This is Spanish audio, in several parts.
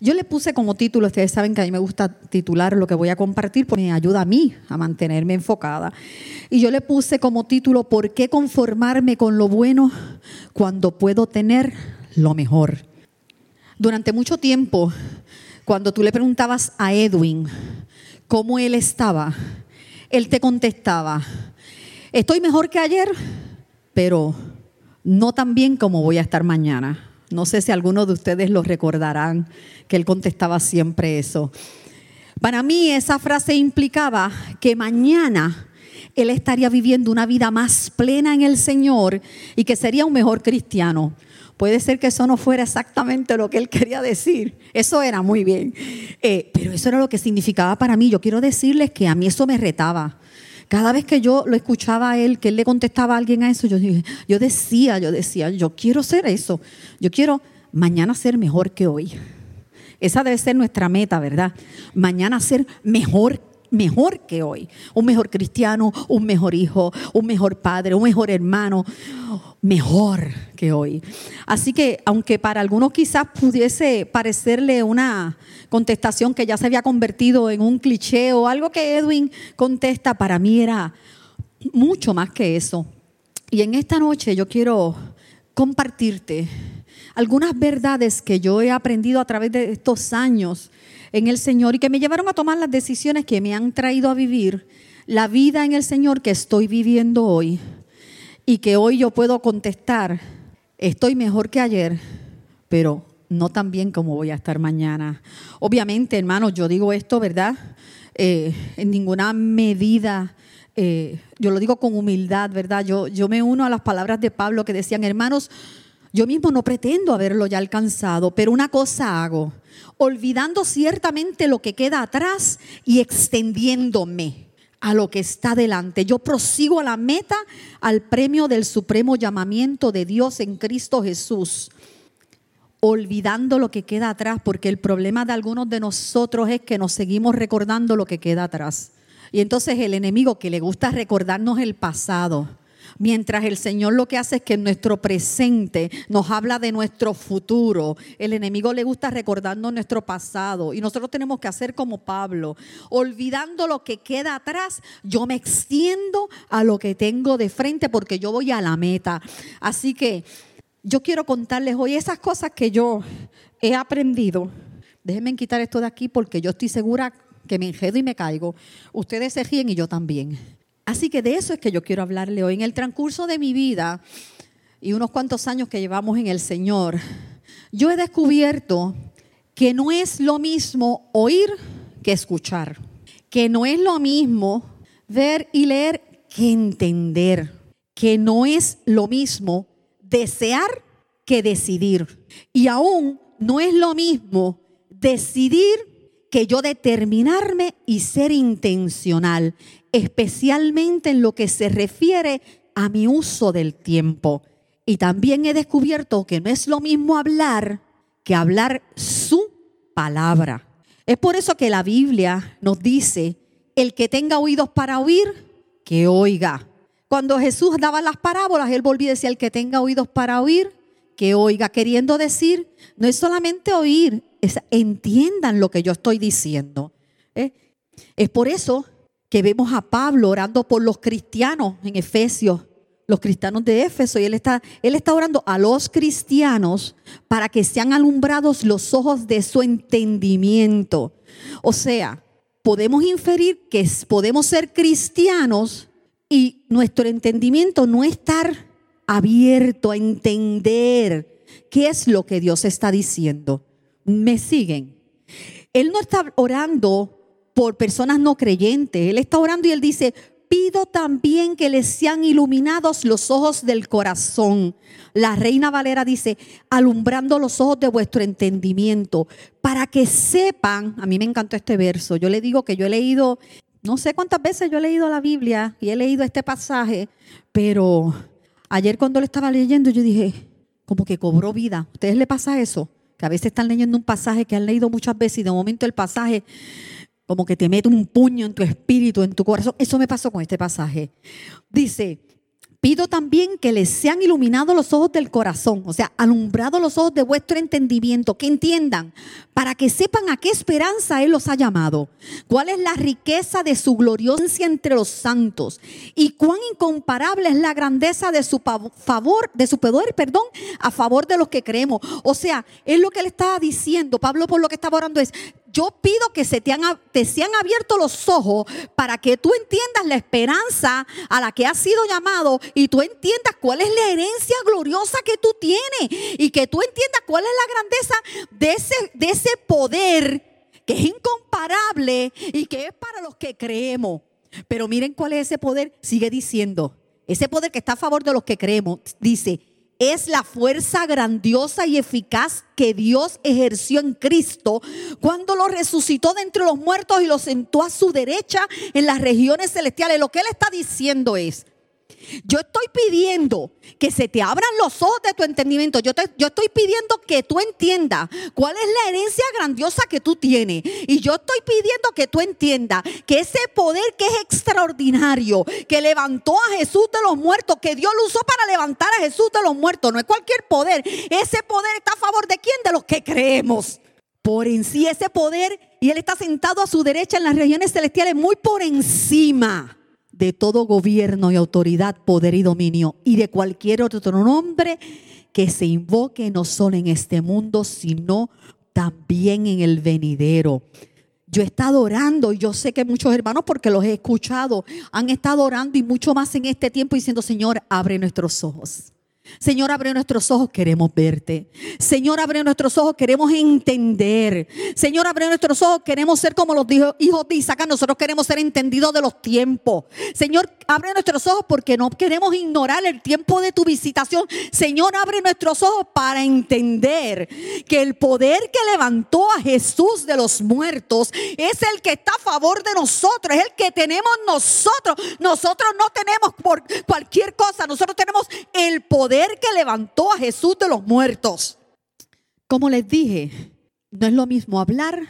Yo le puse como título, ustedes saben que a mí me gusta titular lo que voy a compartir porque me ayuda a mí a mantenerme enfocada. Y yo le puse como título, ¿por qué conformarme con lo bueno cuando puedo tener lo mejor? Durante mucho tiempo, cuando tú le preguntabas a Edwin cómo él estaba, él te contestaba, estoy mejor que ayer, pero no tan bien como voy a estar mañana. No sé si algunos de ustedes lo recordarán, que él contestaba siempre eso. Para mí esa frase implicaba que mañana él estaría viviendo una vida más plena en el Señor y que sería un mejor cristiano. Puede ser que eso no fuera exactamente lo que él quería decir. Eso era muy bien. Eh, pero eso era lo que significaba para mí. Yo quiero decirles que a mí eso me retaba. Cada vez que yo lo escuchaba a él, que él le contestaba a alguien a eso, yo, yo decía, yo decía, yo quiero ser eso. Yo quiero mañana ser mejor que hoy. Esa debe ser nuestra meta, ¿verdad? Mañana ser mejor mejor que hoy. Un mejor cristiano, un mejor hijo, un mejor padre, un mejor hermano, mejor que hoy. Así que aunque para algunos quizás pudiese parecerle una contestación que ya se había convertido en un cliché o algo que Edwin contesta, para mí era mucho más que eso. Y en esta noche yo quiero compartirte algunas verdades que yo he aprendido a través de estos años en el Señor y que me llevaron a tomar las decisiones que me han traído a vivir la vida en el Señor que estoy viviendo hoy y que hoy yo puedo contestar, estoy mejor que ayer, pero no tan bien como voy a estar mañana. Obviamente, hermanos, yo digo esto, ¿verdad? Eh, en ninguna medida, eh, yo lo digo con humildad, ¿verdad? Yo, yo me uno a las palabras de Pablo que decían, hermanos, yo mismo no pretendo haberlo ya alcanzado, pero una cosa hago, olvidando ciertamente lo que queda atrás y extendiéndome a lo que está delante. Yo prosigo a la meta, al premio del supremo llamamiento de Dios en Cristo Jesús, olvidando lo que queda atrás, porque el problema de algunos de nosotros es que nos seguimos recordando lo que queda atrás. Y entonces el enemigo que le gusta recordarnos el pasado, Mientras el Señor lo que hace es que nuestro presente nos habla de nuestro futuro. El enemigo le gusta recordarnos nuestro pasado y nosotros tenemos que hacer como Pablo. Olvidando lo que queda atrás, yo me extiendo a lo que tengo de frente porque yo voy a la meta. Así que yo quiero contarles hoy esas cosas que yo he aprendido. Déjenme quitar esto de aquí porque yo estoy segura que me enjedo y me caigo. Ustedes se ríen y yo también. Así que de eso es que yo quiero hablarle hoy. En el transcurso de mi vida y unos cuantos años que llevamos en el Señor, yo he descubierto que no es lo mismo oír que escuchar, que no es lo mismo ver y leer que entender, que no es lo mismo desear que decidir. Y aún no es lo mismo decidir que yo determinarme y ser intencional especialmente en lo que se refiere a mi uso del tiempo. Y también he descubierto que no es lo mismo hablar que hablar su palabra. Es por eso que la Biblia nos dice, el que tenga oídos para oír, que oiga. Cuando Jesús daba las parábolas, él volvía a decir, el que tenga oídos para oír, que oiga, queriendo decir, no es solamente oír, es entiendan lo que yo estoy diciendo. ¿eh? Es por eso que vemos a Pablo orando por los cristianos en Efesios, los cristianos de Éfeso, y él está, él está orando a los cristianos para que sean alumbrados los ojos de su entendimiento. O sea, podemos inferir que podemos ser cristianos y nuestro entendimiento no estar abierto a entender qué es lo que Dios está diciendo. ¿Me siguen? Él no está orando por personas no creyentes. Él está orando y él dice, pido también que les sean iluminados los ojos del corazón. La reina Valera dice, alumbrando los ojos de vuestro entendimiento, para que sepan, a mí me encantó este verso, yo le digo que yo he leído, no sé cuántas veces yo he leído la Biblia y he leído este pasaje, pero ayer cuando lo estaba leyendo yo dije, como que cobró vida. ¿A ustedes le pasa eso? Que a veces están leyendo un pasaje que han leído muchas veces y de momento el pasaje como que te mete un puño en tu espíritu, en tu corazón. Eso me pasó con este pasaje. Dice, Pido también que les sean iluminados los ojos del corazón, o sea, alumbrados los ojos de vuestro entendimiento, que entiendan, para que sepan a qué esperanza Él los ha llamado, cuál es la riqueza de su gloriosa entre los santos y cuán incomparable es la grandeza de su favor, de su poder, perdón, a favor de los que creemos. O sea, es lo que él estaba diciendo. Pablo por lo que estaba orando es, yo pido que se te, han, te sean abiertos los ojos para que tú entiendas la esperanza a la que has sido llamado y tú entiendas cuál es la herencia gloriosa que tú tienes y que tú entiendas cuál es la grandeza de ese, de ese poder que es incomparable y que es para los que creemos. Pero miren cuál es ese poder, sigue diciendo, ese poder que está a favor de los que creemos, dice, es la fuerza grandiosa y eficaz que Dios ejerció en Cristo cuando lo resucitó de entre los muertos y lo sentó a su derecha en las regiones celestiales. Lo que él está diciendo es, yo estoy pidiendo que se te abran los ojos de tu entendimiento. Yo, yo estoy pidiendo que tú entiendas cuál es la herencia grandiosa que tú tienes. Y yo estoy pidiendo que tú entiendas que ese poder que es extraordinario, que levantó a Jesús de los muertos, que Dios lo usó para levantar a Jesús de los muertos, no es cualquier poder. Ese poder está a favor de quién? De los que creemos. Por en sí ese poder, y Él está sentado a su derecha en las regiones celestiales, muy por encima de todo gobierno y autoridad, poder y dominio, y de cualquier otro nombre que se invoque no solo en este mundo, sino también en el venidero. Yo he estado orando y yo sé que muchos hermanos, porque los he escuchado, han estado orando y mucho más en este tiempo diciendo, Señor, abre nuestros ojos. Señor, abre nuestros ojos, queremos verte. Señor, abre nuestros ojos, queremos entender. Señor, abre nuestros ojos, queremos ser como los hijos de Isaac. Nosotros queremos ser entendidos de los tiempos. Señor, abre nuestros ojos porque no queremos ignorar el tiempo de tu visitación. Señor, abre nuestros ojos para entender que el poder que levantó a Jesús de los muertos es el que está a favor de nosotros, es el que tenemos nosotros. Nosotros no tenemos por cualquier cosa, nosotros tenemos el poder que levantó a Jesús de los muertos. Como les dije, no es lo mismo hablar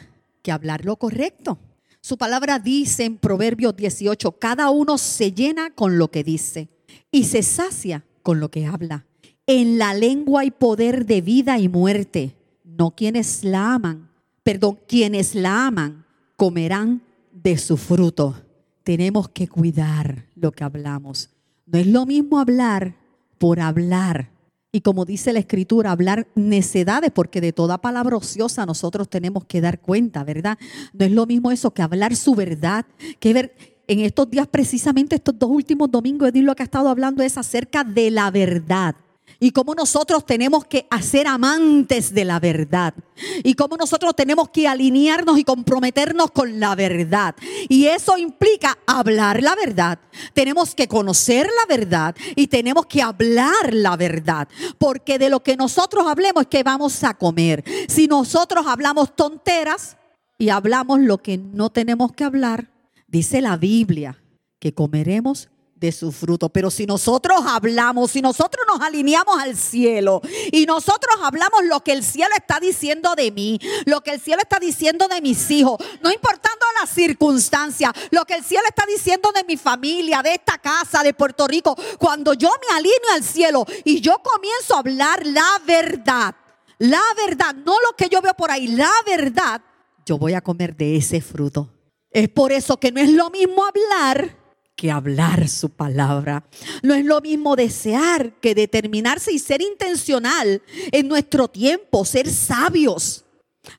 que hablar lo correcto. Su palabra dice en Proverbios 18, cada uno se llena con lo que dice y se sacia con lo que habla. En la lengua hay poder de vida y muerte. No quienes la aman, perdón, quienes la aman comerán de su fruto. Tenemos que cuidar lo que hablamos. No es lo mismo hablar por hablar. Y como dice la escritura, hablar necedades, porque de toda palabra ociosa nosotros tenemos que dar cuenta, ¿verdad? No es lo mismo eso que hablar su verdad, que ver en estos días, precisamente estos dos últimos domingos, Edith lo que ha estado hablando es acerca de la verdad y cómo nosotros tenemos que hacer amantes de la verdad y cómo nosotros tenemos que alinearnos y comprometernos con la verdad. Y eso implica hablar la verdad. Tenemos que conocer la verdad y tenemos que hablar la verdad, porque de lo que nosotros hablemos es que vamos a comer. Si nosotros hablamos tonteras y hablamos lo que no tenemos que hablar, dice la Biblia que comeremos de su fruto. Pero si nosotros hablamos, si nosotros nos alineamos al cielo y nosotros hablamos lo que el cielo está diciendo de mí, lo que el cielo está diciendo de mis hijos, no importando las circunstancias, lo que el cielo está diciendo de mi familia, de esta casa, de Puerto Rico, cuando yo me alineo al cielo y yo comienzo a hablar la verdad, la verdad, no lo que yo veo por ahí, la verdad, yo voy a comer de ese fruto. Es por eso que no es lo mismo hablar que hablar su palabra. No es lo mismo desear que determinarse y ser intencional en nuestro tiempo, ser sabios.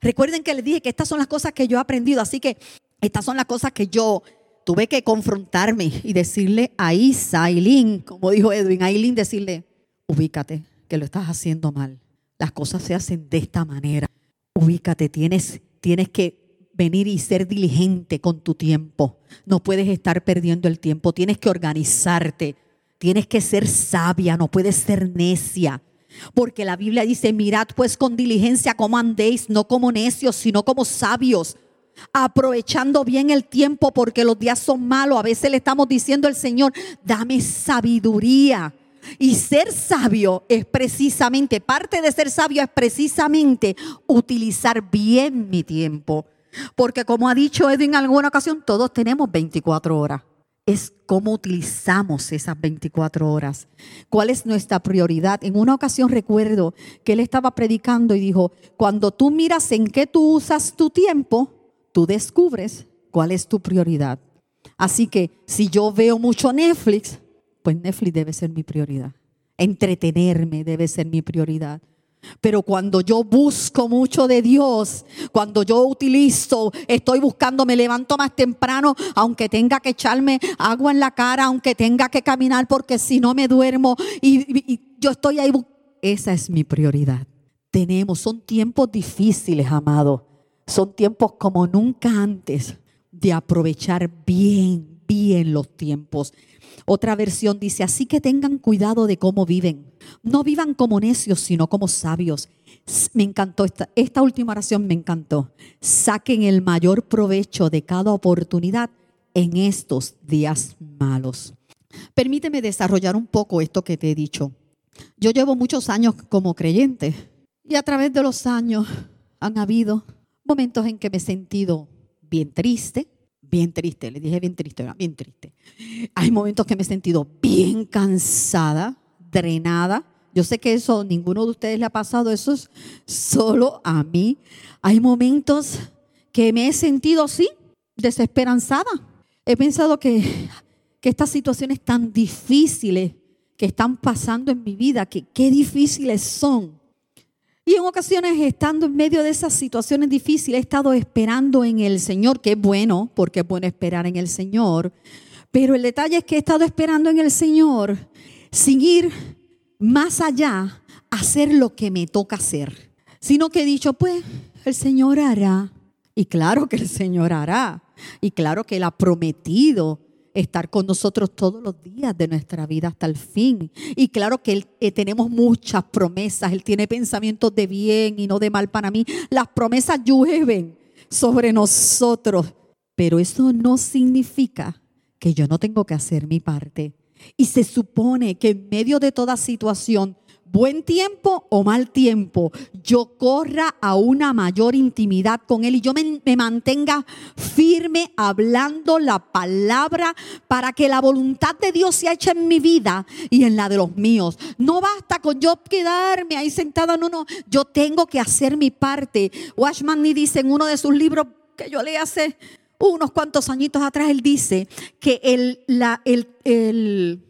Recuerden que les dije que estas son las cosas que yo he aprendido, así que estas son las cosas que yo tuve que confrontarme y decirle a Isa, Aileen, como dijo Edwin, a Aileen decirle, ubícate, que lo estás haciendo mal. Las cosas se hacen de esta manera. Ubícate, tienes, tienes que venir y ser diligente con tu tiempo. No puedes estar perdiendo el tiempo, tienes que organizarte, tienes que ser sabia, no puedes ser necia. Porque la Biblia dice, mirad pues con diligencia cómo andéis, no como necios, sino como sabios, aprovechando bien el tiempo porque los días son malos. A veces le estamos diciendo al Señor, dame sabiduría. Y ser sabio es precisamente, parte de ser sabio es precisamente utilizar bien mi tiempo. Porque como ha dicho Edwin en alguna ocasión, todos tenemos 24 horas. es cómo utilizamos esas 24 horas. ¿Cuál es nuestra prioridad? En una ocasión recuerdo que él estaba predicando y dijo, cuando tú miras en qué tú usas tu tiempo, tú descubres cuál es tu prioridad. Así que si yo veo mucho Netflix, pues Netflix debe ser mi prioridad. Entretenerme debe ser mi prioridad. Pero cuando yo busco mucho de Dios, cuando yo utilizo, estoy buscando, me levanto más temprano, aunque tenga que echarme agua en la cara, aunque tenga que caminar, porque si no me duermo y, yo estoy ahí, esa es mi prioridad. Tenemos, son tiempos difíciles, amado. Son tiempos como nunca antes de aprovechar bien, bien los tiempos. Otra versión dice, así que tengan cuidado de cómo viven. No vivan como necios, sino como sabios. Me encantó esta, esta última oración, me encantó. Saquen el mayor provecho de cada oportunidad en estos días malos. Permíteme desarrollar un poco esto que te he dicho. Yo llevo muchos años como creyente y a través de los años han habido momentos en que me he sentido bien triste, bien triste, le dije bien triste, bien triste. Hay momentos que me he sentido bien cansada, drenada. Yo sé que eso ninguno de ustedes le ha pasado, eso es solo a mí. Hay momentos que me he sentido así, desesperanzada. He pensado que, que estas situaciones tan difíciles que están pasando en mi vida, que qué difíciles son. Y en ocasiones, estando en medio de esas situaciones difíciles, he estado esperando en el Señor, que es bueno, porque es bueno esperar en el Señor. Pero el detalle es que he estado esperando en el Señor sin ir más allá a hacer lo que me toca hacer, sino que he dicho, pues el Señor hará. Y claro que el Señor hará. Y claro que Él ha prometido estar con nosotros todos los días de nuestra vida hasta el fin. Y claro que él, eh, tenemos muchas promesas, Él tiene pensamientos de bien y no de mal para mí. Las promesas llueven sobre nosotros, pero eso no significa que yo no tengo que hacer mi parte. Y se supone que en medio de toda situación buen tiempo o mal tiempo, yo corra a una mayor intimidad con Él y yo me, mantenga firme hablando la palabra para que la voluntad de Dios sea hecha en mi vida y en la de los míos. No basta con yo quedarme ahí sentada, no, no, yo tengo que hacer mi parte. Washman Nee dice en uno de sus libros que yo leí hace unos cuantos añitos atrás, él dice que el, la, el, el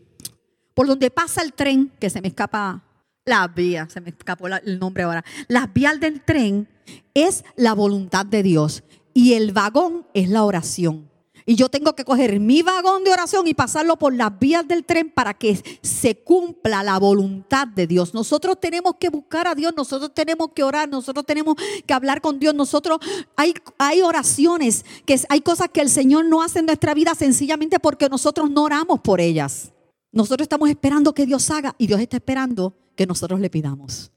por donde pasa el tren, que se me escapa las vías, se me escapó el nombre ahora, las vías del tren es la voluntad de Dios y el vagón es la oración. Y yo tengo que coger mi vagón de oración y pasarlo por las vías del tren para que se cumpla la voluntad de Dios. Nosotros tenemos que buscar a Dios, nosotros tenemos que orar, nosotros tenemos que hablar con Dios. Nosotros hay, hay oraciones, que hay cosas que el Señor no hace en nuestra vida sencillamente porque nosotros no oramos por ellas. Nosotros estamos esperando que Dios haga y Dios está esperando que nosotros le pidamos.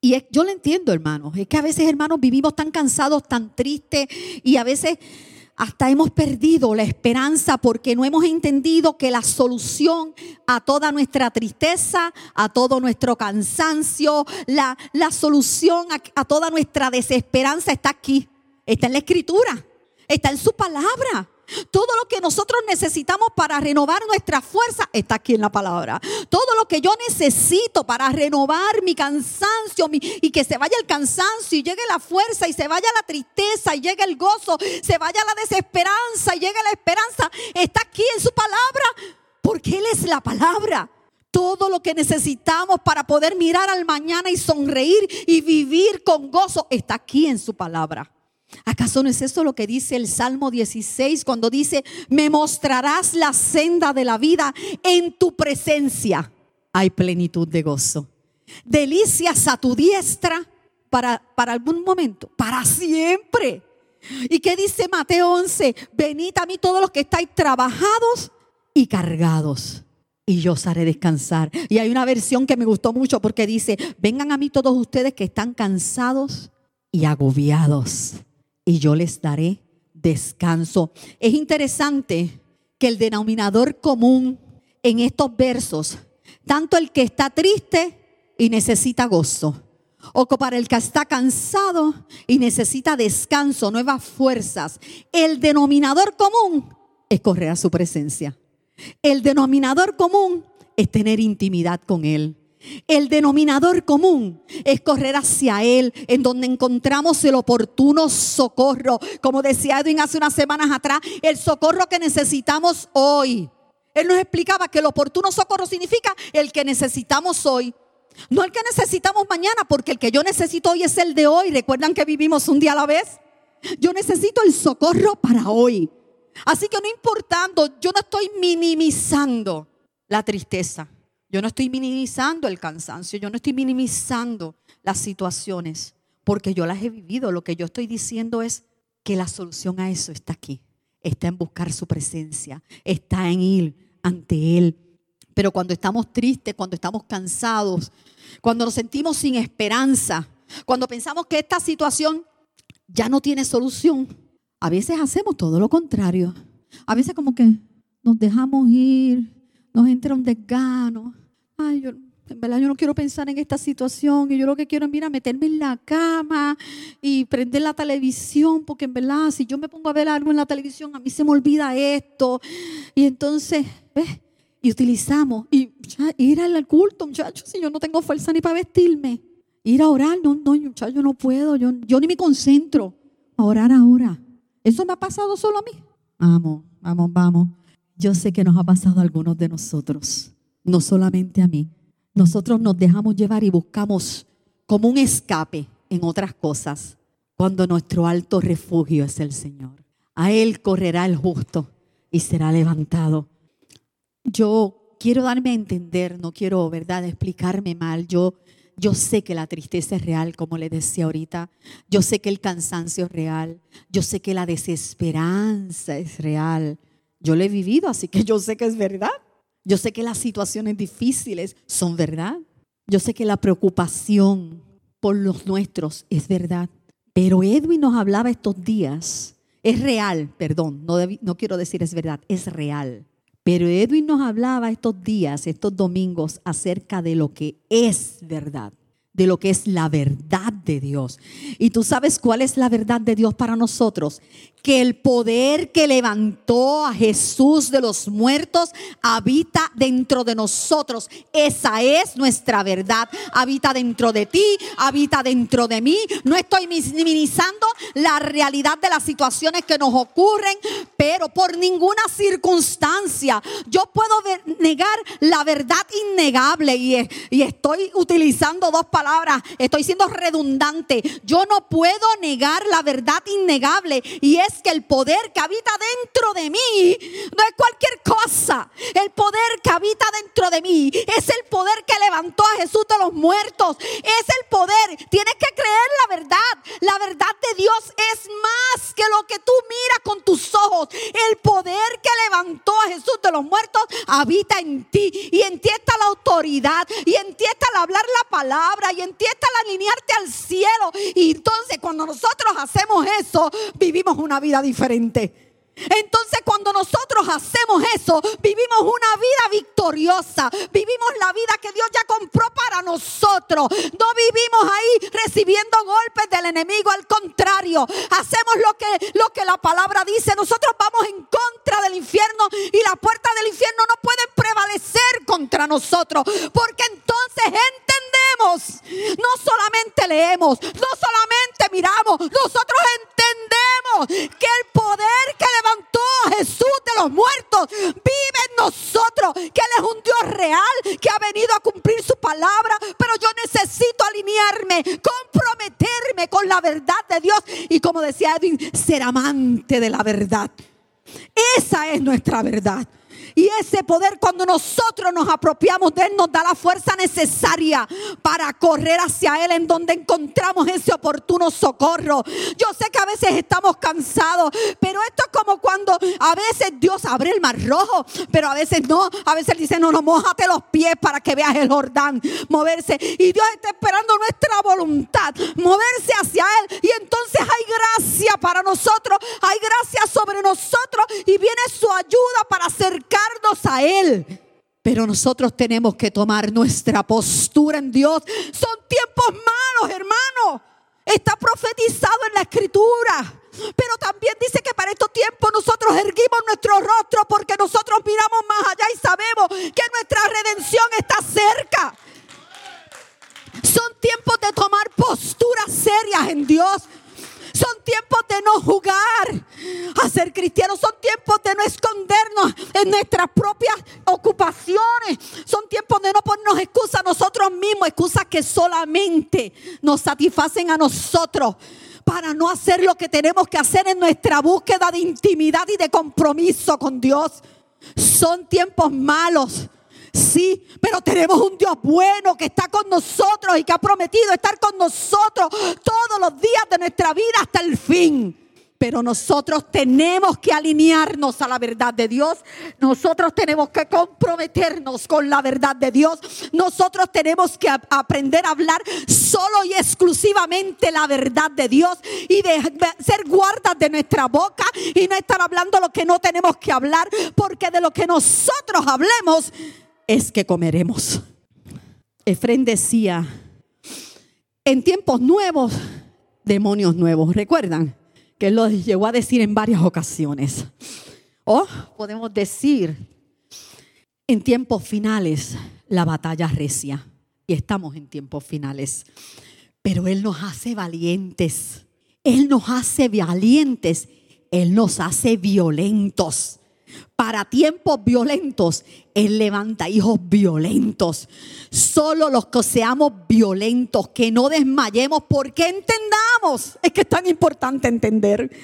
Y yo lo entiendo, hermanos. Es que a veces, hermanos, vivimos tan cansados, tan tristes y a veces hasta hemos perdido la esperanza porque no hemos entendido que la solución a toda nuestra tristeza, a todo nuestro cansancio, la, la solución a, a toda nuestra desesperanza está aquí. Está en la escritura, está en su palabra. Todo lo que nosotros necesitamos para renovar nuestra fuerza está aquí en la palabra. Todo lo que yo necesito para renovar mi cansancio y que se vaya el cansancio y llegue la fuerza y se vaya la tristeza y llegue el gozo, se vaya la desesperanza y llegue la esperanza, está aquí en su palabra. Porque Él es la palabra. Todo lo que necesitamos para poder mirar al mañana y sonreír y vivir con gozo está aquí en su palabra. ¿Acaso no es eso lo que dice el Salmo 16 cuando dice, me mostrarás la senda de la vida en tu presencia? Hay plenitud de gozo. Delicias a tu diestra para, para algún momento, para siempre. ¿Y qué dice Mateo 11? Venid a mí todos los que estáis trabajados y cargados. Y yo os haré descansar. Y hay una versión que me gustó mucho porque dice, vengan a mí todos ustedes que están cansados y agobiados y yo les daré descanso. Es interesante que el denominador común en estos versos, tanto el que está triste y necesita gozo, o para el que está cansado y necesita descanso, nuevas fuerzas, el denominador común es correr a su presencia. El denominador común es tener intimidad con Él. El denominador común es correr hacia Él, en donde encontramos el oportuno socorro. Como decía Edwin hace unas semanas atrás, el socorro que necesitamos hoy. Él nos explicaba que el oportuno socorro significa el que necesitamos hoy. No el que necesitamos mañana, porque el que yo necesito hoy es el de hoy. ¿Recuerdan que vivimos un día a la vez? Yo necesito el socorro para hoy. Así que no importando, yo no estoy minimizando la tristeza. Yo no estoy minimizando el cansancio, yo no estoy minimizando las situaciones, porque yo las he vivido. Lo que yo estoy diciendo es que la solución a eso está aquí, está en buscar su presencia, está en ir ante Él. Pero cuando estamos tristes, cuando estamos cansados, cuando nos sentimos sin esperanza, cuando pensamos que esta situación ya no tiene solución, a veces hacemos todo lo contrario. A veces como que nos dejamos ir, nos entra un desgano, ay, yo, en verdad yo no quiero pensar en esta situación y yo lo que quiero es, mira, meterme en la cama y prender la televisión, porque en verdad si yo me pongo a ver algo en la televisión, a mí se me olvida esto. Y entonces, ¿ves? Y utilizamos, y ir al culto, muchachos, si yo no tengo fuerza ni para vestirme. Ir a orar, no, no, muchachos, yo no puedo, yo, yo ni me concentro. A orar ahora. ¿Eso me ha pasado solo a mí? Vamos, vamos, vamos. Yo sé que nos ha pasado a algunos de nosotros no solamente a mí. Nosotros nos dejamos llevar y buscamos como un escape en otras cosas, cuando nuestro alto refugio es el Señor. A Él correrá el justo y será levantado. Yo quiero darme a entender, no quiero, ¿verdad?, explicarme mal. Yo, yo sé que la tristeza es real, como le decía ahorita. Yo sé que el cansancio es real. Yo sé que la desesperanza es real. Yo lo he vivido, así que yo sé que es verdad. Yo sé que las situaciones difíciles son verdad. Yo sé que la preocupación por los nuestros es verdad. Pero Edwin nos hablaba estos días, es real, perdón, no, no quiero decir es verdad, es real. Pero Edwin nos hablaba estos días, estos domingos, acerca de lo que es verdad de lo que es la verdad de Dios. Y tú sabes cuál es la verdad de Dios para nosotros. Que el poder que levantó a Jesús de los muertos habita dentro de nosotros. Esa es nuestra verdad. Habita dentro de ti, habita dentro de mí. No estoy minimizando la realidad de las situaciones que nos ocurren, pero por ninguna circunstancia yo puedo negar la verdad innegable. Y, estoy utilizando dos palabras estoy siendo redundante. Yo no puedo negar la verdad innegable y es que el poder que habita dentro de mí no es cualquier cosa. El poder que habita dentro de mí es el poder que levantó a Jesús de los muertos. Es el poder. Tienes que creer la verdad. La verdad de Dios es más que lo que tú miras con tus ojos. El poder que levantó a Jesús de los muertos habita en ti y en ti está la autoridad y en ti está el hablar la palabra y está el alinearte al cielo. Y entonces cuando nosotros hacemos eso, vivimos una vida diferente. Entonces cuando nosotros hacemos eso, vivimos una vida victoriosa, vivimos la vida que Dios ya compró para nosotros. No vivimos ahí recibiendo golpes del enemigo, al contrario, hacemos lo que, lo que la palabra dice. Nosotros vamos en contra del infierno y las puertas del infierno no pueden prevalecer contra nosotros, porque entonces entendemos, no solamente leemos, no solamente miramos, nosotros entendemos que el poder que le levantó a Jesús de los muertos vive en nosotros, que Él es un Dios real, que ha venido a cumplir su palabra, pero yo necesito alinearme, comprometerme con la verdad de Dios y como decía Edwin, ser amante de la verdad. Esa es nuestra verdad. Y ese poder cuando nosotros nos apropiamos de Él nos da la fuerza necesaria para correr hacia Él en donde encontramos ese oportuno socorro. Yo sé que a veces estamos cansados, pero esto es como cuando a veces Dios abre el mar rojo, pero a veces no. A veces dice, no, no, mojate los pies para que veas el Jordán moverse. Y Dios está esperando nuestra voluntad, moverse hacia Él. Y entonces hay gracia para nosotros, hay gracia sobre nosotros y viene su ayuda para acercar a Él. Pero nosotros tenemos que tomar nuestra postura en Dios. Son tiempos malos, hermano. Está profetizado en la escritura. Pero también dice que para estos tiempos nosotros erguimos nuestro rostro porque nosotros miramos más allá y sabemos que nuestra redención está cerca. Son tiempos de tomar posturas serias en Dios. Son tiempos de no jugar a ser cristianos. Son tiempos de no escondernos en nuestras propias ocupaciones. Son tiempos de no ponernos excusas a nosotros mismos, excusas que solamente nos satisfacen a nosotros para no hacer lo que tenemos que hacer en nuestra búsqueda de intimidad y de compromiso con Dios. Son tiempos malos. Sí, pero tenemos un Dios bueno que está con nosotros y que ha prometido estar con nosotros todos los días de nuestra vida hasta el fin. Pero nosotros tenemos que alinearnos a la verdad de Dios. Nosotros tenemos que comprometernos con la verdad de Dios. Nosotros tenemos que aprender a hablar solo y exclusivamente la verdad de Dios y de ser guardas de nuestra boca y no estar hablando lo que no tenemos que hablar, porque de lo que nosotros hablemos es que comeremos. Efren decía, en tiempos nuevos, demonios nuevos. ¿Recuerdan? Que lo llegó a decir en varias ocasiones. O podemos decir, en tiempos finales, la batalla recia. Y estamos en tiempos finales. Pero Él nos hace valientes. Él nos hace valientes. Él nos hace violentos para tiempos violentos, Él levanta hijos violentos. Solo los que seamos violentos, que no desmayemos, porque entendamos, es que es tan importante entender,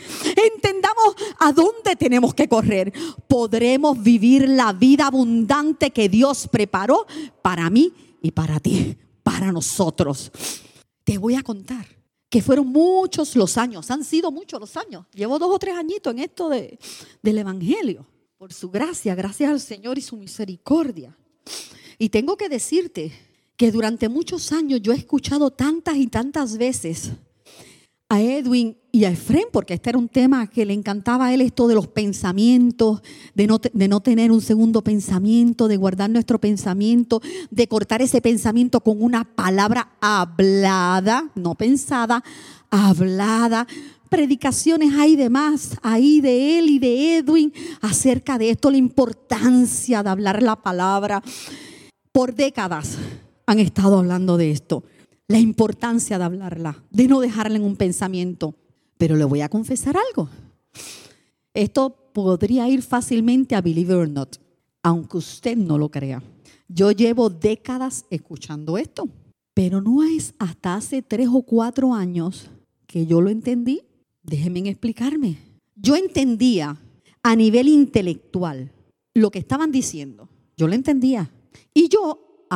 entendamos a dónde tenemos que correr. Podremos vivir la vida abundante que Dios preparó para mí y para ti, para nosotros. Te voy a contar que fueron muchos los años, han sido muchos los años. Llevo dos o tres añitos en esto de, del Evangelio por su gracia, gracias al Señor y su misericordia. Y tengo que decirte que durante muchos años yo he escuchado tantas y tantas veces a Edwin y a Efren, porque este era un tema que le encantaba a él, esto de los pensamientos, de no, de no tener un segundo pensamiento, de guardar nuestro pensamiento, de cortar ese pensamiento con una palabra hablada, no pensada, hablada predicaciones hay de más, ahí de él y de Edwin acerca de esto, la importancia de hablar la palabra. Por décadas han estado hablando de esto, la importancia de hablarla, de no dejarla en un pensamiento. Pero le voy a confesar algo. Esto podría ir fácilmente a Believe or Not, aunque usted no lo crea. Yo llevo décadas escuchando esto, pero no es hasta hace tres o cuatro años que yo lo entendí Déjenme explicarme. Yo entendía a nivel intelectual lo que estaban diciendo. Yo lo entendía. Y yo,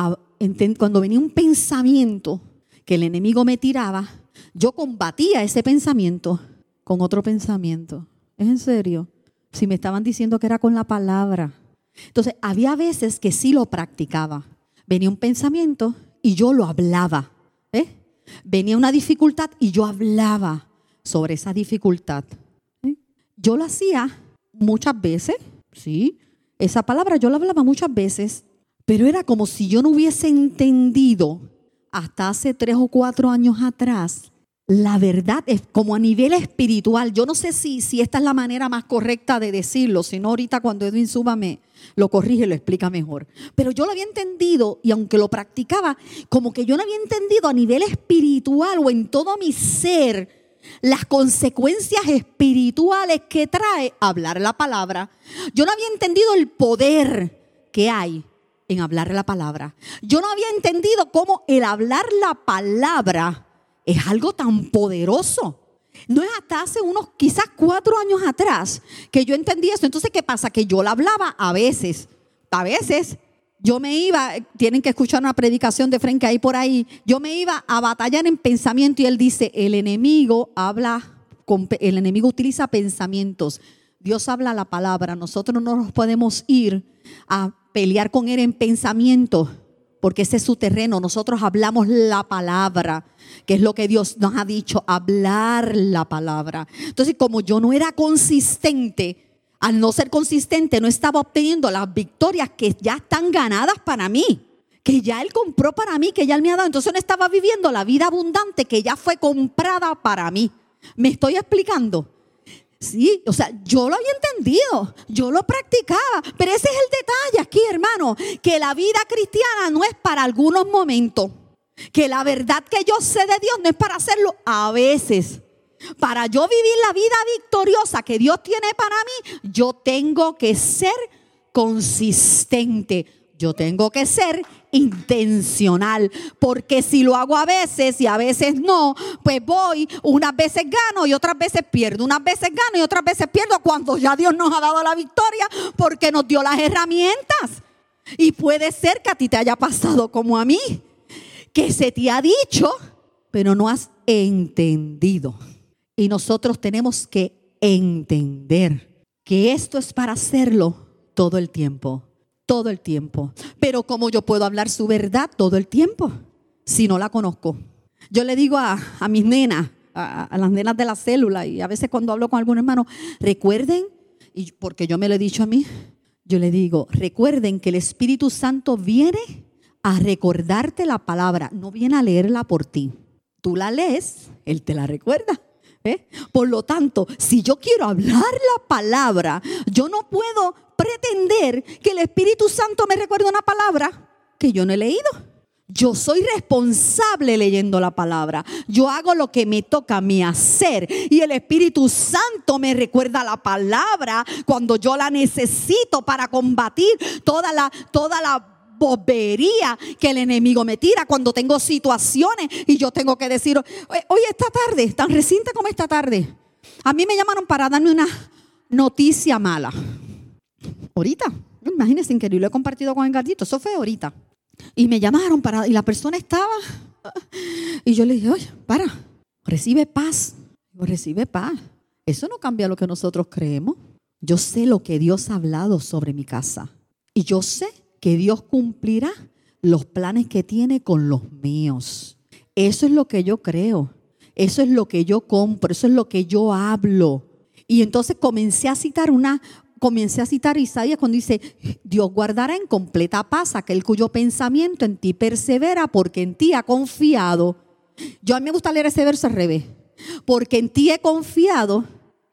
cuando venía un pensamiento que el enemigo me tiraba, yo combatía ese pensamiento con otro pensamiento. ¿Es en serio? Si me estaban diciendo que era con la palabra. Entonces, había veces que sí lo practicaba. Venía un pensamiento y yo lo hablaba. ¿eh? Venía una dificultad y yo hablaba sobre esa dificultad. Yo lo hacía muchas veces, ¿sí? Esa palabra yo la hablaba muchas veces, pero era como si yo no hubiese entendido hasta hace tres o cuatro años atrás la verdad es como a nivel espiritual. Yo no sé si, si esta es la manera más correcta de decirlo, sino ahorita cuando Edwin suba me lo corrige lo explica mejor. Pero yo lo había entendido y aunque lo practicaba, como que yo no había entendido a nivel espiritual o en todo mi ser las consecuencias espirituales que trae hablar la palabra. Yo no había entendido el poder que hay en hablar la palabra. Yo no había entendido cómo el hablar la palabra es algo tan poderoso. No es hasta hace unos quizás cuatro años atrás que yo entendí eso. Entonces, ¿qué pasa? Que yo la hablaba a veces, a veces yo me iba, tienen que escuchar una predicación de frente ahí por ahí, yo me iba a batallar en pensamiento y él dice, el enemigo habla, el enemigo utiliza pensamientos, Dios habla la palabra, nosotros no nos podemos ir a pelear con él en pensamiento, porque ese es su terreno, nosotros hablamos la palabra, que es lo que Dios nos ha dicho, hablar la palabra. Entonces, como yo no era consistente, al no ser consistente, no estaba obteniendo las victorias que ya están ganadas para mí, que ya Él compró para mí, que ya Él me ha dado. Entonces no estaba viviendo la vida abundante que ya fue comprada para mí. ¿Me estoy explicando? Sí, o sea, yo lo había entendido, yo lo practicaba, pero ese es el detalle aquí, hermano, que la vida cristiana no es para algunos momentos, que la verdad que yo sé de Dios no es para hacerlo a veces. Para yo vivir la vida victoriosa que Dios tiene para mí, yo tengo que ser consistente. Yo tengo que ser intencional, porque si lo hago a veces y a veces no, pues voy, unas veces gano y otras veces pierdo, unas veces gano y otras veces pierdo cuando ya Dios nos ha dado la victoria porque nos dio las herramientas. Y puede ser que a ti te haya pasado como a mí, que se te ha dicho, pero no has entendido. Y nosotros tenemos que entender que esto es para hacerlo todo el tiempo, todo el tiempo. Pero ¿cómo yo puedo hablar su verdad todo el tiempo si no la conozco? Yo le digo a, mis nenas, a, las nenas de la célula, y a veces cuando hablo con algún hermano, recuerden, y porque yo me lo he dicho a mí, yo le digo, recuerden que el Espíritu Santo viene a recordarte la palabra, no viene a leerla por ti. Tú la lees, Él te la recuerda. Por lo tanto, si yo quiero hablar la palabra, yo no puedo pretender que el Espíritu Santo me recuerde una palabra que yo no he leído. Yo soy responsable leyendo la palabra. Yo hago lo que me toca a mí hacer. Y el Espíritu Santo me recuerda la palabra cuando yo la necesito para combatir toda la, toda la bobería que el enemigo me tira cuando tengo situaciones y yo tengo que decir, hoy esta tarde, tan reciente como esta tarde, a mí me llamaron para darme una noticia mala. Ahorita, imagínense yo lo he compartido con el gatito, eso fue ahorita. Y me llamaron para, y la persona estaba, y yo le dije, oye, para, recibe paz, recibe paz. Eso no cambia lo que nosotros creemos. Yo sé lo que Dios ha hablado sobre mi casa. Y yo sé que Dios cumplirá los planes que tiene con los míos. Eso es lo que yo creo. Eso es lo que yo compro, eso es lo que yo hablo. Y entonces comencé a citar una comencé a citar Isaías cuando dice, Dios guardará en completa paz aquel cuyo pensamiento en ti persevera porque en ti ha confiado. Yo a mí me gusta leer ese verso al revés. Porque en ti he confiado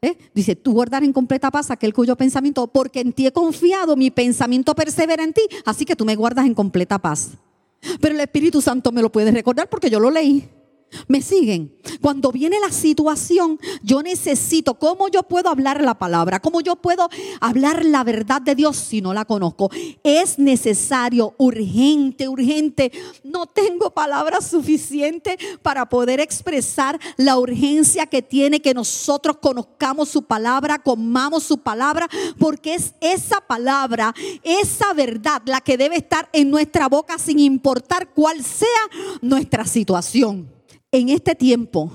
¿Eh? Dice, tú guardar en completa paz aquel cuyo pensamiento, porque en ti he confiado, mi pensamiento persevera en ti, así que tú me guardas en completa paz. Pero el Espíritu Santo me lo puede recordar porque yo lo leí. ¿Me siguen? Cuando viene la situación, yo necesito, ¿cómo yo puedo hablar la palabra? ¿Cómo yo puedo hablar la verdad de Dios si no la conozco? Es necesario, urgente, urgente. No tengo palabras suficientes para poder expresar la urgencia que tiene que nosotros conozcamos su palabra, comamos su palabra, porque es esa palabra, esa verdad la que debe estar en nuestra boca sin importar cuál sea nuestra situación en este tiempo,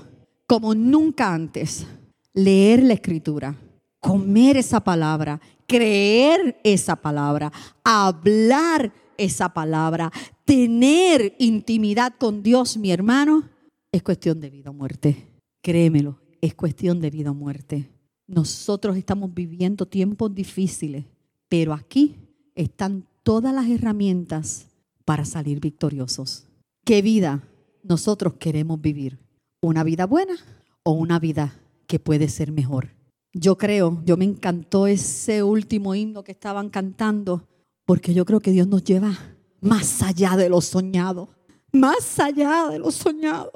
como nunca antes, leer la escritura, comer esa palabra, creer esa palabra, hablar esa palabra, tener intimidad con Dios, mi hermano, es cuestión de vida o muerte. Créemelo, es cuestión de vida o muerte. Nosotros estamos viviendo tiempos difíciles, pero aquí están todas las herramientas para salir victoriosos. ¿Qué vida nosotros queremos vivir? ¿Una vida buena o una vida que puede ser mejor? Yo creo, yo me encantó ese último himno que estaban cantando, porque yo creo que Dios nos lleva más allá de lo soñado, más allá de lo soñado.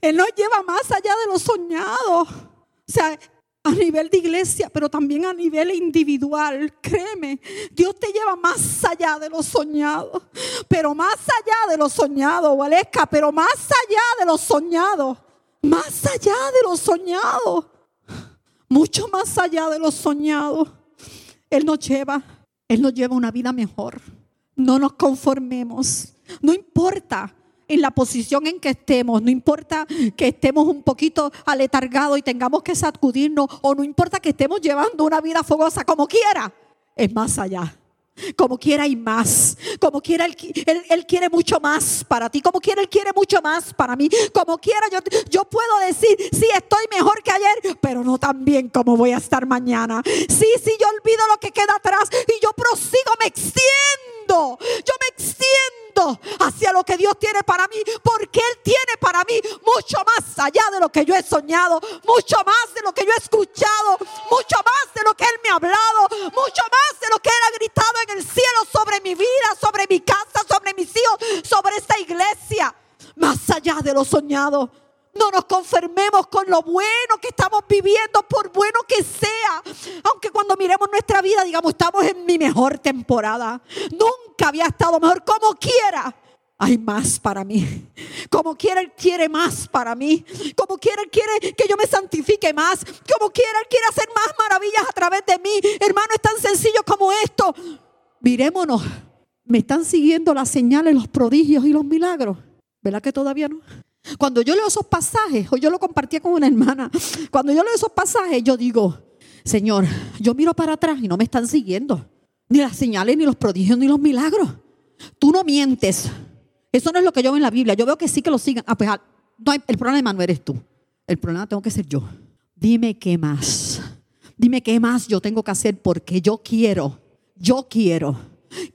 Él nos lleva más allá de lo soñado. O sea, a nivel de iglesia, pero también a nivel individual. Créeme, Dios te lleva más allá de lo soñado, pero más allá de lo soñado, Valesca, pero más allá de lo soñado, más allá de lo soñado, mucho más allá de lo soñado. Él nos lleva, Él nos lleva una vida mejor. No nos conformemos, no importa en la posición en que estemos, no importa que estemos un poquito aletargados y tengamos que sacudirnos, o no importa que estemos llevando una vida fogosa, como quiera, es más allá. Como quiera y más. Como quiera, él, él, quiere mucho más para ti. Como quiera, Él quiere mucho más para mí. Como quiera, yo, yo puedo decir, sí, estoy mejor que ayer, pero no tan bien como voy a estar mañana. Sí, sí, yo olvido lo que queda atrás y yo prosigo, me extiendo, lo que Dios tiene para mí, porque Él tiene para mí mucho más allá de lo que yo he soñado, mucho más de lo que yo he escuchado, mucho más de lo que Él me ha hablado, mucho más de lo que Él ha gritado en el cielo sobre mi vida, sobre mi casa, sobre mis hijos, sobre esta iglesia, más allá de lo soñado. No nos conformemos con lo bueno que estamos viviendo, por bueno que sea. Aunque cuando miremos nuestra vida, digamos, estamos en mi mejor temporada. Nunca había estado mejor, como quiera. Hay más para mí. Como quiera, Él quiere más para mí. Como quiera, Él quiere que yo me santifique más. Como quiera, Él quiere hacer más maravillas a través de mí. Hermano, es tan sencillo como esto. Mirémonos. Me están siguiendo las señales, los prodigios y los milagros. ¿Verdad que todavía no? Cuando yo leo esos pasajes, o yo lo compartía con una hermana, cuando yo leo esos pasajes, yo digo, Señor, yo miro para atrás y no me están siguiendo. Ni las señales, ni los prodigios, ni los milagros. Tú no mientes. Eso no es lo que yo veo en la Biblia. Yo veo que sí que lo sigan. Ah, pues, ah, no el problema no eres tú. El problema tengo que ser yo. Dime qué más. Dime qué más yo tengo que hacer porque yo quiero, yo quiero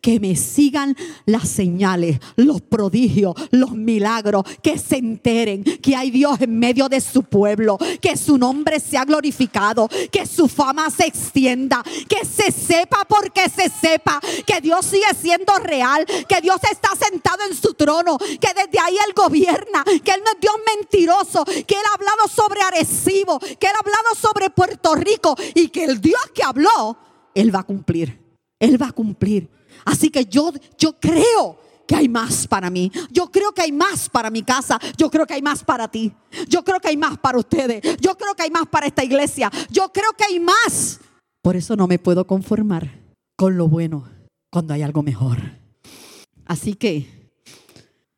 que me sigan las señales, los prodigios, los milagros, que se enteren que hay Dios en medio de su pueblo, que su nombre sea glorificado, que su fama se extienda, que se sepa porque se sepa que Dios sigue siendo real, que Dios está sentado en su trono, que desde ahí Él gobierna, que Él no es Dios mentiroso, que Él ha hablado sobre Arecibo, que Él ha hablado sobre Puerto Rico y que el Dios que habló, Él va a cumplir. Él va a cumplir. Así que yo, yo creo que hay más para mí. Yo creo que hay más para mi casa. Yo creo que hay más para ti. Yo creo que hay más para ustedes. Yo creo que hay más para esta iglesia. Yo creo que hay más. Por eso no me puedo conformar con lo bueno cuando hay algo mejor. Así que,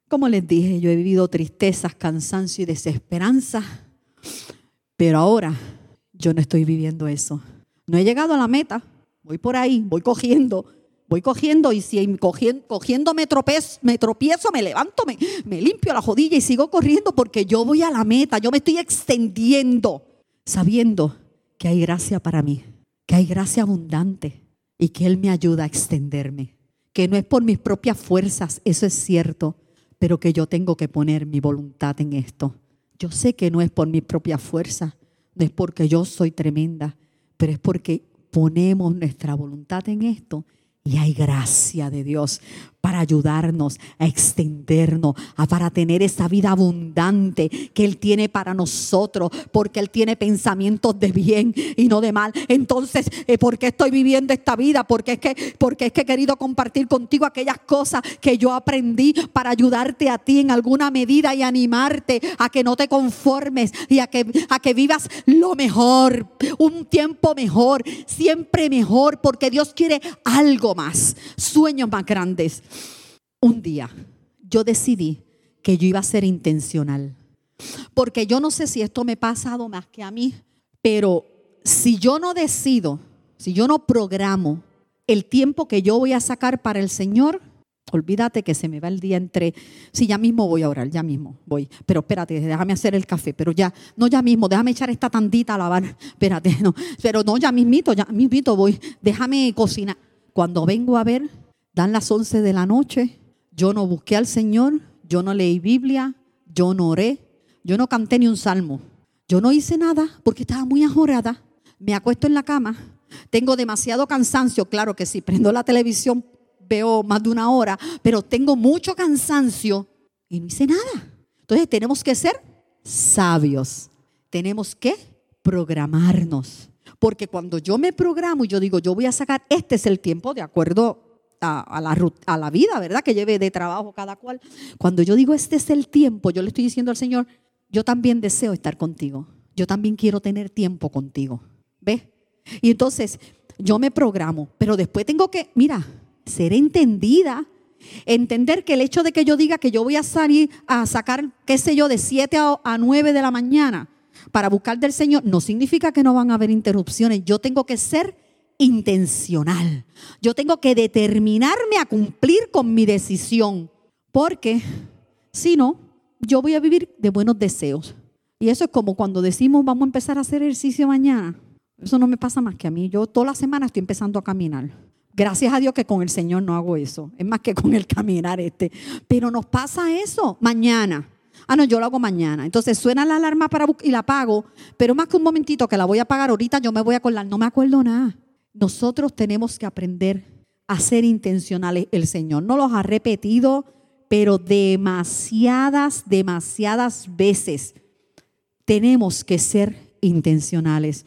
como les dije, yo he vivido tristezas, cansancio y desesperanza. Pero ahora yo no estoy viviendo eso. No he llegado a la meta. Voy por ahí, voy cogiendo Voy cogiendo y si cogiendo, me, tropiezo, me tropiezo, me levanto, me, me limpio la jodilla y sigo corriendo porque yo voy a la meta, yo me estoy extendiendo, sabiendo que hay gracia para mí, que hay gracia abundante y que Él me ayuda a extenderme. Que no es por mis propias fuerzas, eso es cierto, pero que yo tengo que poner mi voluntad en esto. Yo sé que no es por mi propia fuerza, no es porque yo soy tremenda, pero es porque ponemos nuestra voluntad en esto y hay gracia de Dios para ayudarnos a extendernos, a para tener esa vida abundante que Él tiene para nosotros, porque Él tiene pensamientos de bien y no de mal. Entonces, eh, ¿por qué estoy viviendo esta vida? Porque es que, porque es que he querido compartir contigo aquellas cosas que yo aprendí para ayudarte a ti en alguna medida y animarte a que no te conformes y a que, a que vivas lo mejor, un tiempo mejor, siempre mejor, porque Dios quiere algo más, sueños más grandes un día yo decidí que yo iba a ser intencional. Porque yo no sé si esto me ha pasado más que a mí, pero si yo no decido, si yo no programo el tiempo que yo voy a sacar para el Señor, olvídate que se me va el día entre, si ya mismo voy a orar, ya mismo voy, pero espérate, déjame hacer el café, pero ya, no ya mismo, déjame echar esta tandita a lavar, espérate, no, pero no, ya mismito, ya mismito voy, déjame cocinar. Cuando vengo a ver, dan las 11 de la noche, yo no busqué al Señor, yo no leí Biblia, yo no oré, yo no canté ni un salmo. Yo no hice nada porque estaba muy ajorada. Me acuesto en la cama, tengo demasiado cansancio, claro que si prendo la televisión veo más de una hora, pero tengo mucho cansancio y no hice nada. Entonces tenemos que ser sabios, tenemos que programarnos. Porque cuando yo me programo y yo digo, yo voy a sacar, este es el tiempo de acuerdo a, la, a la vida, ¿verdad? Que lleve de trabajo cada cual. Cuando yo digo, este es el tiempo, yo le estoy diciendo al Señor, yo también deseo estar contigo. Yo también quiero tener tiempo contigo. ¿Ves? Y entonces yo me programo, pero después tengo que, mira, ser entendida. Entender que el hecho de que yo diga que yo voy a salir a sacar, qué sé yo, de 7 a, a 9 de la mañana para buscar del Señor, no significa que no van a haber interrupciones. Yo tengo que ser intencional. Yo tengo que determinarme a cumplir con mi decisión, porque si no, yo voy a vivir de buenos deseos. Y eso es como cuando decimos vamos a empezar a hacer ejercicio mañana. Eso no me pasa más que a mí. Yo toda la semana estoy empezando a caminar. Gracias a Dios que con el Señor no hago eso. Es más que con el caminar este. Pero nos pasa eso mañana. Ah, no, yo lo hago mañana. Entonces suena la alarma para y la apago, pero más que un momentito que la voy a apagar ahorita, yo me voy a acordar. No me acuerdo nada. Nosotros tenemos que aprender a ser intencionales. El Señor no los ha repetido, pero demasiadas, demasiadas veces tenemos que ser intencionales.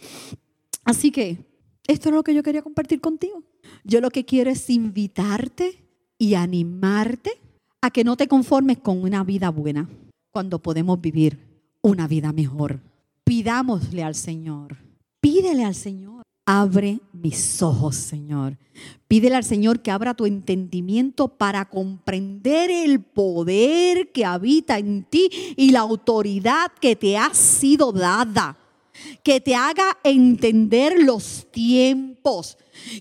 Así que esto es lo que yo quería compartir contigo. Yo lo que quiero es invitarte y animarte a que no te conformes con una vida buena cuando podemos vivir una vida mejor. Pidámosle al Señor, pídele al Señor. Abre mis ojos, Señor. Pídele al Señor que abra tu entendimiento para comprender el poder que habita en ti y la autoridad que te ha sido dada. Que te haga entender los tiempos.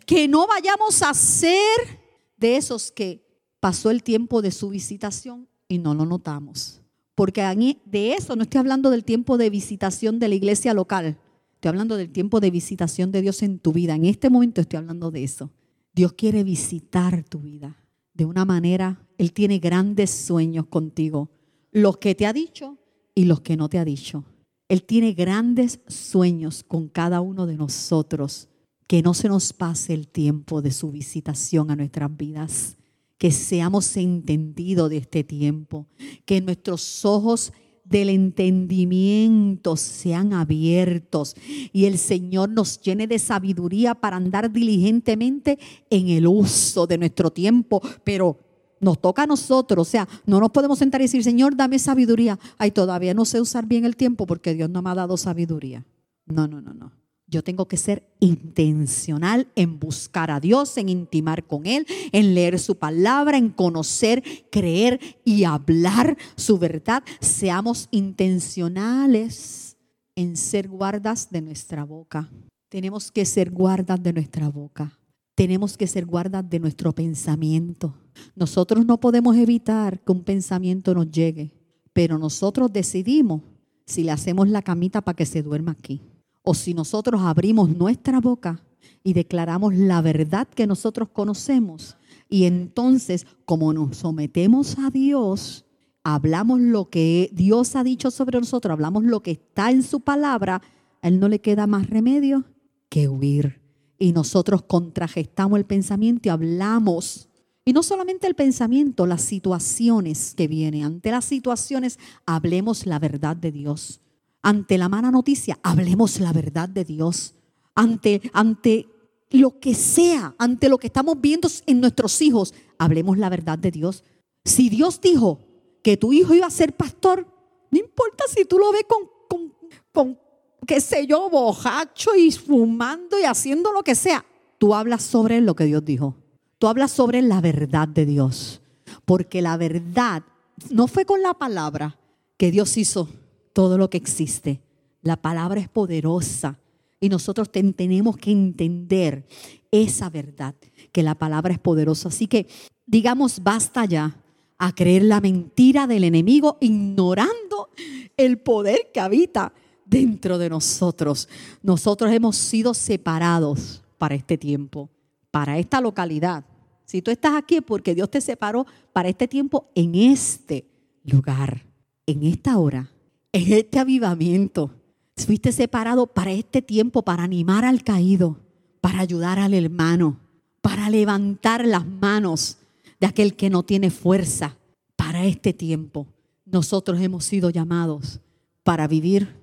Que no vayamos a ser de esos que pasó el tiempo de su visitación y no lo notamos. Porque de eso no estoy hablando del tiempo de visitación de la iglesia local. Estoy hablando del tiempo de visitación de Dios en tu vida. En este momento estoy hablando de eso. Dios quiere visitar tu vida de una manera, Él tiene grandes sueños contigo. Los que te ha dicho y los que no te ha dicho. Él tiene grandes sueños con cada uno de nosotros. Que no se nos pase el tiempo de su visitación a nuestras vidas que seamos entendidos de este tiempo, que nuestros ojos del entendimiento sean abiertos y el Señor nos llene de sabiduría para andar diligentemente en el uso de nuestro tiempo, pero nos toca a nosotros, o sea, no nos podemos sentar y decir, Señor, dame sabiduría. Ay, todavía no sé usar bien el tiempo porque Dios no me ha dado sabiduría. No, no, no, no. Yo tengo que ser intencional en buscar a Dios, en intimar con Él, en leer su palabra, en conocer, creer y hablar su verdad. Seamos intencionales en ser guardas de nuestra boca. Tenemos que ser guardas de nuestra boca. Tenemos que ser guardas de nuestro pensamiento. Nosotros no podemos evitar que un pensamiento nos llegue, pero nosotros decidimos si le hacemos la camita para que se duerma aquí o si nosotros abrimos nuestra boca y declaramos la verdad que nosotros conocemos, y entonces como nos sometemos a Dios, hablamos lo que Dios ha dicho sobre nosotros, hablamos lo que está en su palabra, a Él no le queda más remedio que huir. Y nosotros contragestamos el pensamiento y hablamos. Y no solamente el pensamiento, las situaciones que vienen. Ante las situaciones, hablemos la verdad de Dios ante la mala noticia, hablemos la verdad de Dios. Ante, ante lo que sea, ante lo que estamos viendo en nuestros hijos, hablemos la verdad de Dios. Si Dios dijo que tu hijo iba a ser pastor, no importa si tú lo ves con, con, con qué sé yo, bojacho y fumando y haciendo lo que sea. Tú hablas sobre lo que Dios dijo. Tú hablas sobre la verdad de Dios. Porque la verdad no fue con la palabra que Dios hizo todo lo que existe. La palabra es poderosa y nosotros tenemos que entender esa verdad, que la palabra es poderosa. Así que digamos, basta ya a creer la mentira del enemigo, ignorando el poder que habita dentro de nosotros. Nosotros hemos sido separados para este tiempo, para esta localidad. Si tú estás aquí es porque Dios te separó para este tiempo en este lugar, en esta hora en este avivamiento. Fuiste separado para este tiempo, para animar al caído, para ayudar al hermano, para levantar las manos de aquel que no tiene fuerza. Para este tiempo, nosotros hemos sido llamados para vivir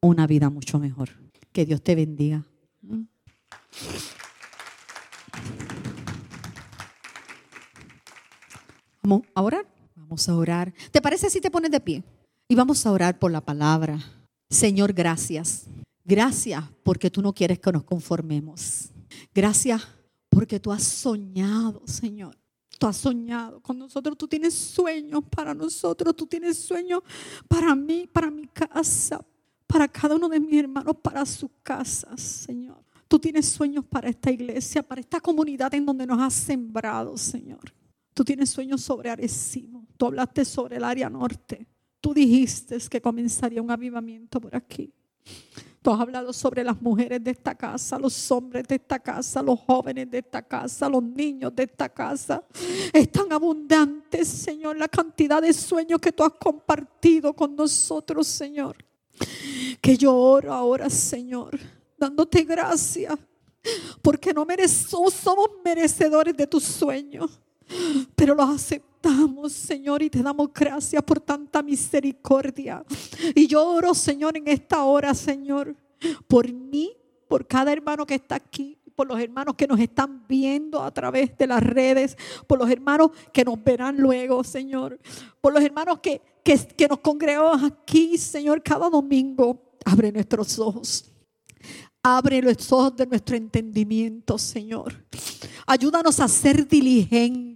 una vida mucho mejor. Que Dios te bendiga. Vamos a orar. Vamos a orar. ¿Te parece si te pones de pie? Y vamos a orar por la palabra. Señor, gracias. Gracias porque tú no quieres que nos conformemos. Gracias porque tú has soñado, Señor. Tú has soñado con nosotros. Tú tienes sueños para nosotros. Tú tienes sueños para mí, para mi casa, para cada uno de mis hermanos, para sus casas, Señor. Tú tienes sueños para esta iglesia, para esta comunidad en donde nos has sembrado, Señor. Tú tienes sueños sobre Arecibo. Tú hablaste sobre el área norte. Tú dijiste que comenzaría un avivamiento por aquí. Tú has hablado sobre las mujeres de esta casa, los hombres de esta casa, los jóvenes de esta casa, los niños de esta casa. Es tan abundante, Señor, la cantidad de sueños que tú has compartido con nosotros, Señor. Que yo oro ahora, Señor, dándote gracias, porque no merecemos, somos merecedores de tus sueños, pero los aceptamos, Señor, y te damos gracias por tanta misericordia. Y yo oro, Señor, en esta hora, Señor, por mí, por cada hermano que está aquí, por los hermanos que nos están viendo a través de las redes, por los hermanos que nos verán luego, Señor, por los hermanos que, que, nos congregamos aquí, Señor, cada domingo. Abre nuestros ojos. Abre los ojos de nuestro entendimiento, Señor. Ayúdanos a ser diligentes,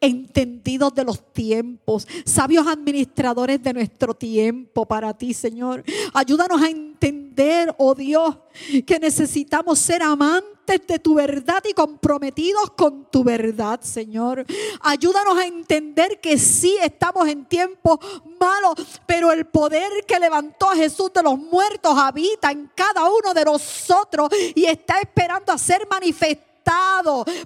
entendidos de los tiempos, sabios administradores de nuestro tiempo para ti, Señor. Ayúdanos a entender, oh Dios, que necesitamos ser amantes de tu verdad y comprometidos con tu verdad, Señor. Ayúdanos a entender que sí estamos en tiempos malos, pero el poder que levantó a Jesús de los muertos habita en cada uno de nosotros y está esperando a ser manifestado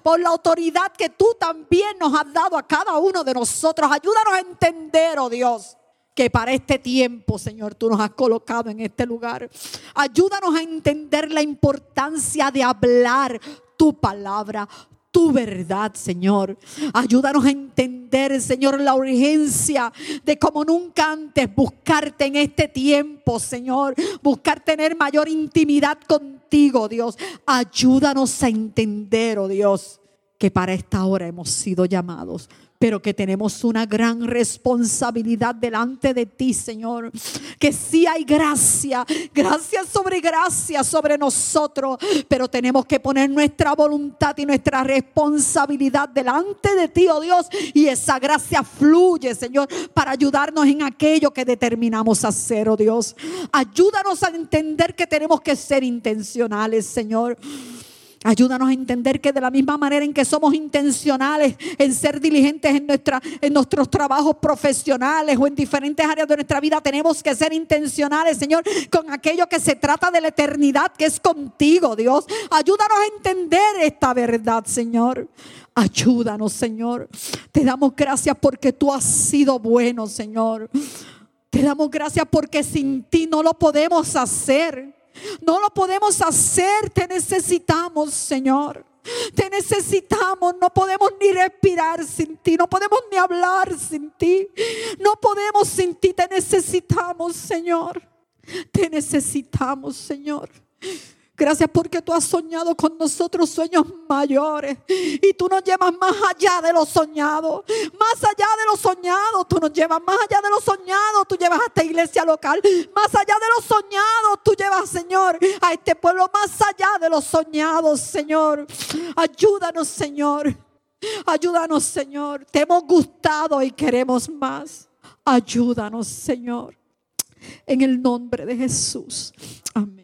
por la autoridad que tú también nos has dado a cada uno de nosotros. Ayúdanos a entender, oh Dios que para este tiempo, Señor, tú nos has colocado en este lugar. Ayúdanos a entender la importancia de hablar tu palabra, tu verdad, Señor. Ayúdanos a entender, Señor, la urgencia de como nunca antes buscarte en este tiempo, Señor. Buscar tener mayor intimidad contigo, Dios. Ayúdanos a entender, oh Dios, que para esta hora hemos sido llamados pero que tenemos una gran responsabilidad delante de ti, Señor. Que sí hay gracia, gracia sobre gracia sobre nosotros, pero tenemos que poner nuestra voluntad y nuestra responsabilidad delante de ti, oh Dios, y esa gracia fluye, Señor, para ayudarnos en aquello que determinamos hacer, oh Dios. Ayúdanos a entender que tenemos que ser intencionales, Señor. Ayúdanos a entender que de la misma manera en que somos intencionales en ser diligentes en, en nuestros trabajos profesionales o en diferentes áreas de nuestra vida, tenemos que ser intencionales, Señor, con aquello que se trata de la eternidad, que es contigo, Dios. Ayúdanos a entender esta verdad, Señor. Ayúdanos, Señor. Te damos gracias porque tú has sido bueno, Señor. Te damos gracias porque sin ti no lo podemos hacer. No lo podemos hacer, te necesitamos, Señor. Te necesitamos, no podemos ni respirar sin ti, no podemos ni hablar sin ti, no podemos sin ti, te necesitamos, Señor. Te necesitamos, Señor. Gracias porque tú has soñado con nosotros sueños mayores y tú nos llevas más allá de lo soñado, más allá de lo soñado, tú nos llevas más allá de lo soñado, tú llevas a esta iglesia local, más allá de lo soñado, tú llevas, Señor, a este pueblo más allá de lo soñado, Señor. Ayúdanos, Señor. Ayúdanos, Señor. Te hemos gustado y queremos más. Ayúdanos, Señor. En el nombre de Jesús. Amén.